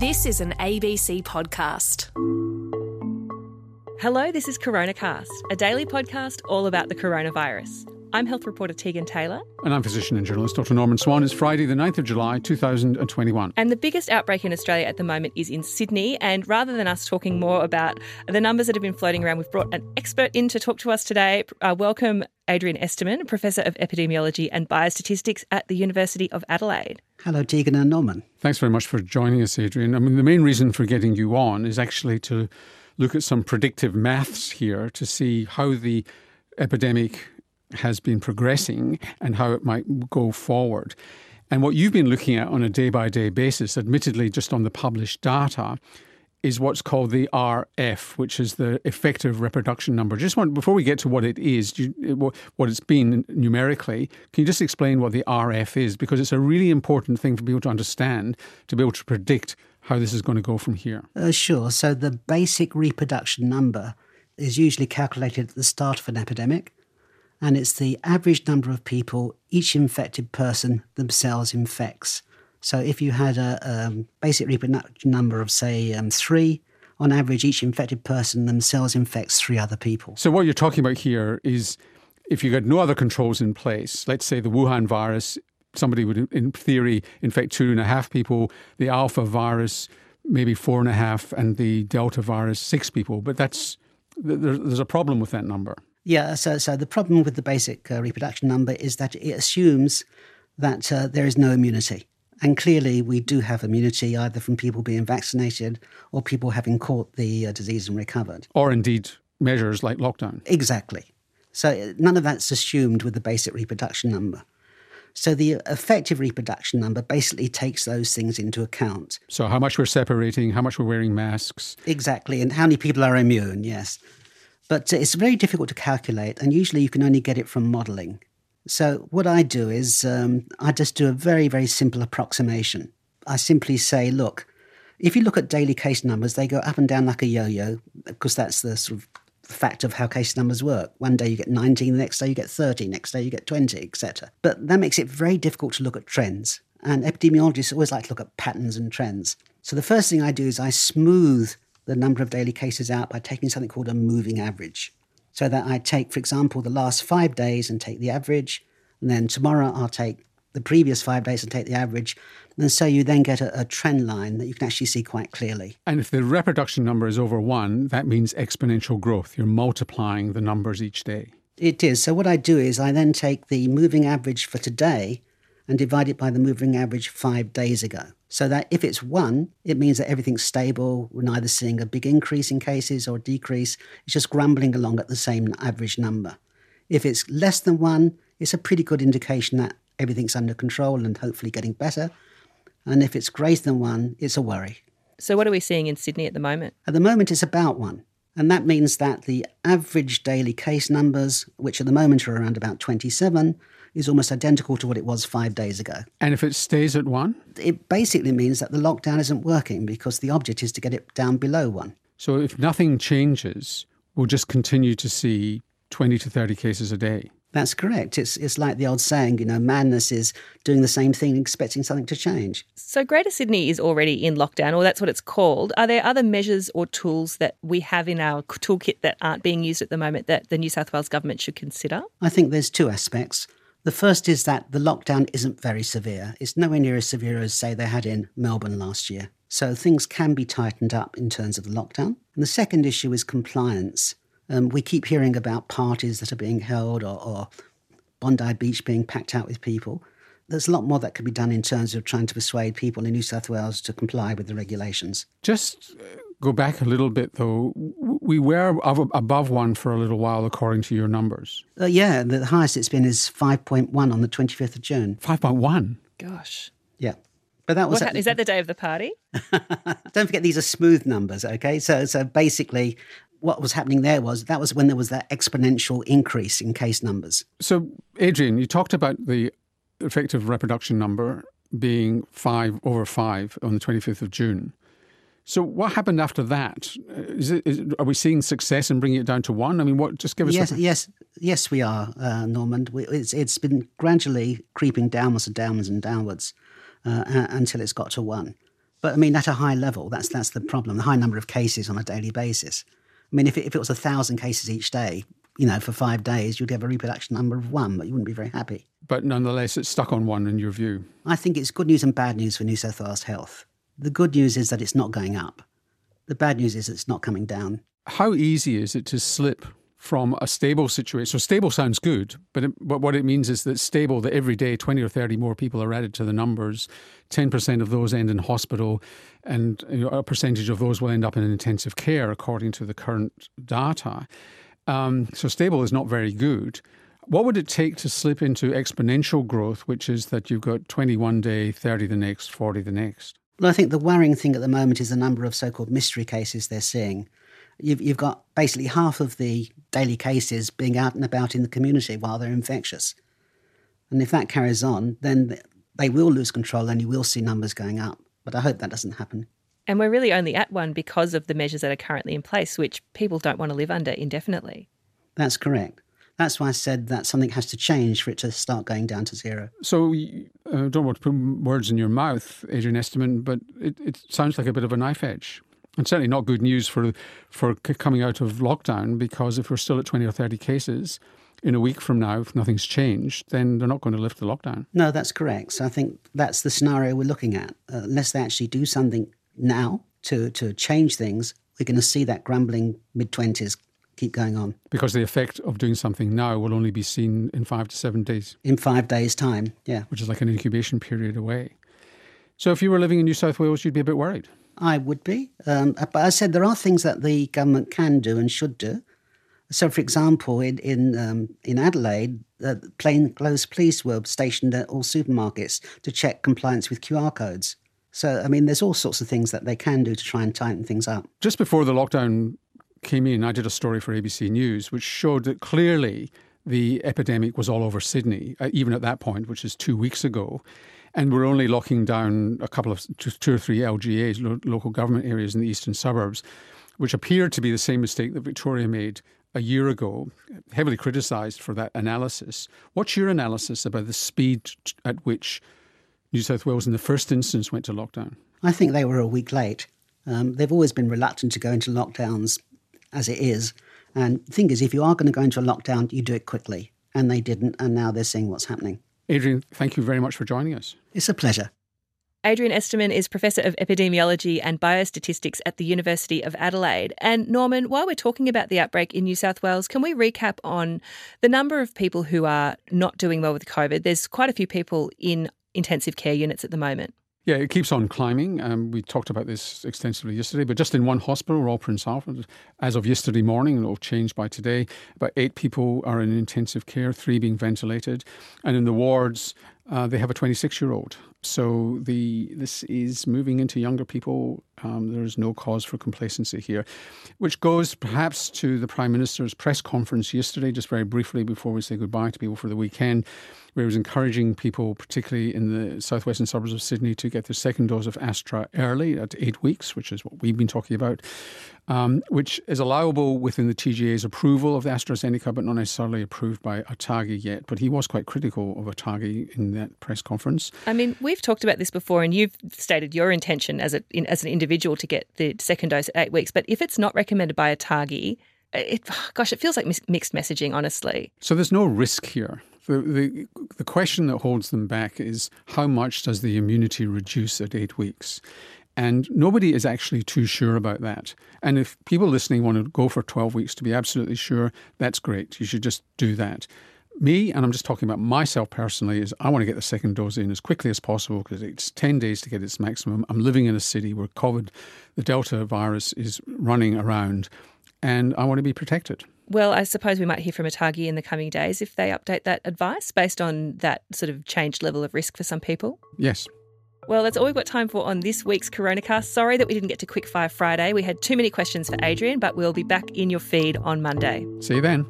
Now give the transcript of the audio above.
This is an ABC podcast. Hello, this is CoronaCast, a daily podcast all about the coronavirus. I'm health reporter Tegan Taylor. And I'm physician and journalist Dr. Norman Swan. It's Friday, the 9th of July, 2021. And the biggest outbreak in Australia at the moment is in Sydney. And rather than us talking more about the numbers that have been floating around, we've brought an expert in to talk to us today. Uh, welcome, Adrian Esterman, Professor of Epidemiology and Biostatistics at the University of Adelaide. Hello, Tegan and Norman. Thanks very much for joining us, Adrian. I mean, the main reason for getting you on is actually to look at some predictive maths here to see how the epidemic has been progressing and how it might go forward. And what you've been looking at on a day by day basis, admittedly just on the published data, is what's called the Reff, which is the effective reproduction number. Just want before we get to what it is, what it's been numerically, can you just explain what the Reff is? Because it's a really important thing for people to understand to be able to predict how this is going to go from here. Uh, sure. So the basic reproduction number is usually calculated at the start of an epidemic, and it's the average number of people each infected person themselves infects. So if you had a um, basic reproduction number of, say, um, three, on average, each infected person themselves infects three other people. So what you're talking about here is if you got no other controls in place, let's say the Wuhan virus somebody would, in theory, infect two and a half people. The alpha virus, maybe four and a half, and the delta virus, six people. But that's there's a problem with that number. Yeah. So, so the problem with the basic uh, reproduction number is that it assumes that uh, there is no immunity. And clearly, we do have immunity either from people being vaccinated or people having caught the uh, disease and recovered. Or indeed, measures like lockdown. Exactly. So, uh, none of that's assumed with the basic reproduction number. So the effective reproduction number basically takes those things into account. So how much we're separating, how much we're wearing masks. Exactly, and how many people are immune, yes. But uh, it's very difficult to calculate, and usually you can only get it from modelling. So what I do is um, I just do a very, very simple approximation. I simply say, look, if you look at daily case numbers, they go up and down like a yo-yo, because that's the sort of fact of how case numbers work. One day you get 19, the next day you get 30, next day you get 20, etc. But that makes it very difficult to look at trends. And epidemiologists always like to look at patterns and trends. So the first thing I do is I smooth the number of daily cases out by taking something called a moving average. So that I take, for example, the last five days and take the average, and then tomorrow I'll take the previous five days and take the average. And so you then get a, a, trend line that you can actually see quite clearly. And if the reproduction number is over one, that means exponential growth. You're multiplying the numbers each day. It is. So what I do is I then take the moving average for today and divide it by the moving average five days ago. So that if it's one, it means that everything's stable. We're neither seeing a big increase in cases or decrease. It's just grumbling along at the same average number. If it's less than one, it's a pretty good indication that everything's under control and hopefully getting better. And if it's greater than one, it's a worry. So, what are we seeing in Sydney at the moment? At the moment, it's about one. And that means that the average daily case numbers, which at the moment are around about 27, is almost identical to what it was five days ago. And if it stays at one? It basically means that the lockdown isn't working because the object is to get it down below one. So if nothing changes, we'll just continue to see 20 to 30 cases a day. That's correct. It's it's like the old saying, you know, madness is doing the same thing, expecting something to change. So Greater Sydney is already in lockdown, or that's what it's called. Are there other measures or tools that we have in our toolkit that aren't being used at the moment that the New South Wales government should consider? I think there's two aspects. The first is that the lockdown isn't very severe. It's nowhere near as severe as, say, they had in Melbourne last year. So things can be tightened up in terms of the lockdown. And the second issue is compliance. Um, we keep hearing about parties that are being held or, or Bondi Beach being packed out with people. There's a lot more that could be done in terms of trying to persuade people in New South Wales to comply with the regulations. Just go back a little bit, though. We were above one for a little while, according to your numbers. Uh, yeah, the highest it's been is 5.1 on the 25th of June. 5.1? Gosh. Yeah. But that was at, is that the day of the party? Don't forget these are smooth numbers, okay? So so basically what was happening there was that was when there was that exponential increase in case numbers. So, Adrian, you talked about the effective reproduction number being five over five on the 25th of June. So, what happened after that? Is it, is, are we seeing success in bringing it down to one? I mean, what? Just give us. Yes, yes, yes, we are, uh, Norman. It's it's been gradually creeping downwards and downwards and downwards uh, until it's got to one. But I mean, at a high level, that's that's the problem. The high number of cases on a daily basis. I mean, if it, if it was a thousand cases each day, you know, for five days, you'd have a reproduction number of one, but you wouldn't be very happy. But nonetheless, it's stuck on one in your view. I think it's good news and bad news for New South Wales Health. The good news is that it's not going up. The bad news is it's not coming down. How easy is it to slip from a stable situation. So stable sounds good, but, it, but what it means is that stable, that every day 20 or 30 more people are added to the numbers, 10% of those end in hospital, and you know, a percentage of those will end up in intensive care according to the current data. Um, so stable is not very good. What would it take to slip into exponential growth, which is that you've got 21 day, 30 the next, 40 the next? Well, I think the worrying thing at the moment is the number of so called mystery cases they're seeing you've, you've got basically half of the daily cases being out and about in the community while they're infectious. And if that carries on, then they will lose control and you will see numbers going up. But I hope that doesn't happen. And we're really only at one because of the measures that are currently in place, which people don't want to live under indefinitely. That's correct. That's why I said that something has to change for it to start going down to zero. So, I uh, don't want to put words in your mouth, Adrian Esterman, but it, it sounds like a bit of a knife edge. And certainly not good news for for coming out of lockdown because if we're still at 20 or 30 cases in a week from now if nothing's changed then they're not going to lift the lockdown. No that's correct. So i think that's the scenario we're looking at. Uh, unless they actually do something now to to change things we're going to see that grumbling mid 20s keep going on because the effect of doing something now will only be seen in 5 to 7 days in 5 days time yeah which is like an incubation period away so if you were living in new south wales you'd be a bit worried I would be. Um, but I said there are things that the government can do and should do. So, for example, in in, um, in Adelaide, uh, plainclothes police were stationed at all supermarkets to check compliance with QR codes. So, I mean, there's all sorts of things that they can do to try and tighten things up. Just before the lockdown came in, I did a story for ABC News which showed that clearly the epidemic was all over Sydney, uh, even at that point, which is two weeks ago. And we're only locking down a couple of two or three LGAs, lo- local government areas in the eastern suburbs, which appeared to be the same mistake that Victoria made a year ago, heavily criticised for that analysis. What's your analysis about the speed at which New South Wales, in the first instance, went to lockdown? I think they were a week late. Um, they've always been reluctant to go into lockdowns as it is. And the thing is, if you are going to go into a lockdown, you do it quickly. And they didn't, and now they're seeing what's happening. Adrian, thank you very much for joining us. It's a pleasure. Adrian Esterman is Professor of Epidemiology and Biostatistics at the University of Adelaide. And Norman, while we're talking about the outbreak in New South Wales, can we recap on the number of people who are not doing well with COVID? There's quite a few people in intensive care units at the moment. Yeah, it keeps on climbing. Um, we talked about this extensively yesterday, but just in one hospital, Royal Prince Alfred, as of yesterday morning, and it'll change by today, about eight people are in intensive care, three being ventilated. And in the wards, uh, they have a 26 year old. So the this is moving into younger people. Um, there's no cause for complacency here, which goes perhaps to the Prime Minister's press conference yesterday, just very briefly before we say goodbye to people for the weekend, where he was encouraging people, particularly in the southwestern suburbs of Sydney, to get their second dose of Astra early at eight weeks, which is what we've been talking about um, which is allowable within the TGA's approval of the AstraZeneca, but not necessarily approved by ATAGI yet. But he was quite critical of ATAGI in that press conference. I mean, we've talked about this before, and you've stated your intention as, a, in, as an individual to get the second dose at eight weeks. But if it's not recommended by a ATAGI, it, gosh, it feels like mixed messaging, honestly. So there's no risk here. The, the, the question that holds them back is how much does the immunity reduce at eight weeks? And nobody is actually too sure about that. And if people listening want to go for 12 weeks to be absolutely sure, that's great. You should just do that. Me, and I'm just talking about myself personally, is I want to get the second dose in as quickly as possible because it's 10 days to get its maximum. I'm living in a city where COVID, the Delta virus, is running around, and I want to be protected. Well, I suppose we might hear from ATAGI in the coming days if they update that advice based on that sort of changed level of risk for some people. Yes. Well, that's all we've got time for on this week's Coronacast. Sorry that we didn't get to Quickfire Friday. We had too many questions for Adrian, but we'll be back in your feed on Monday. See you then.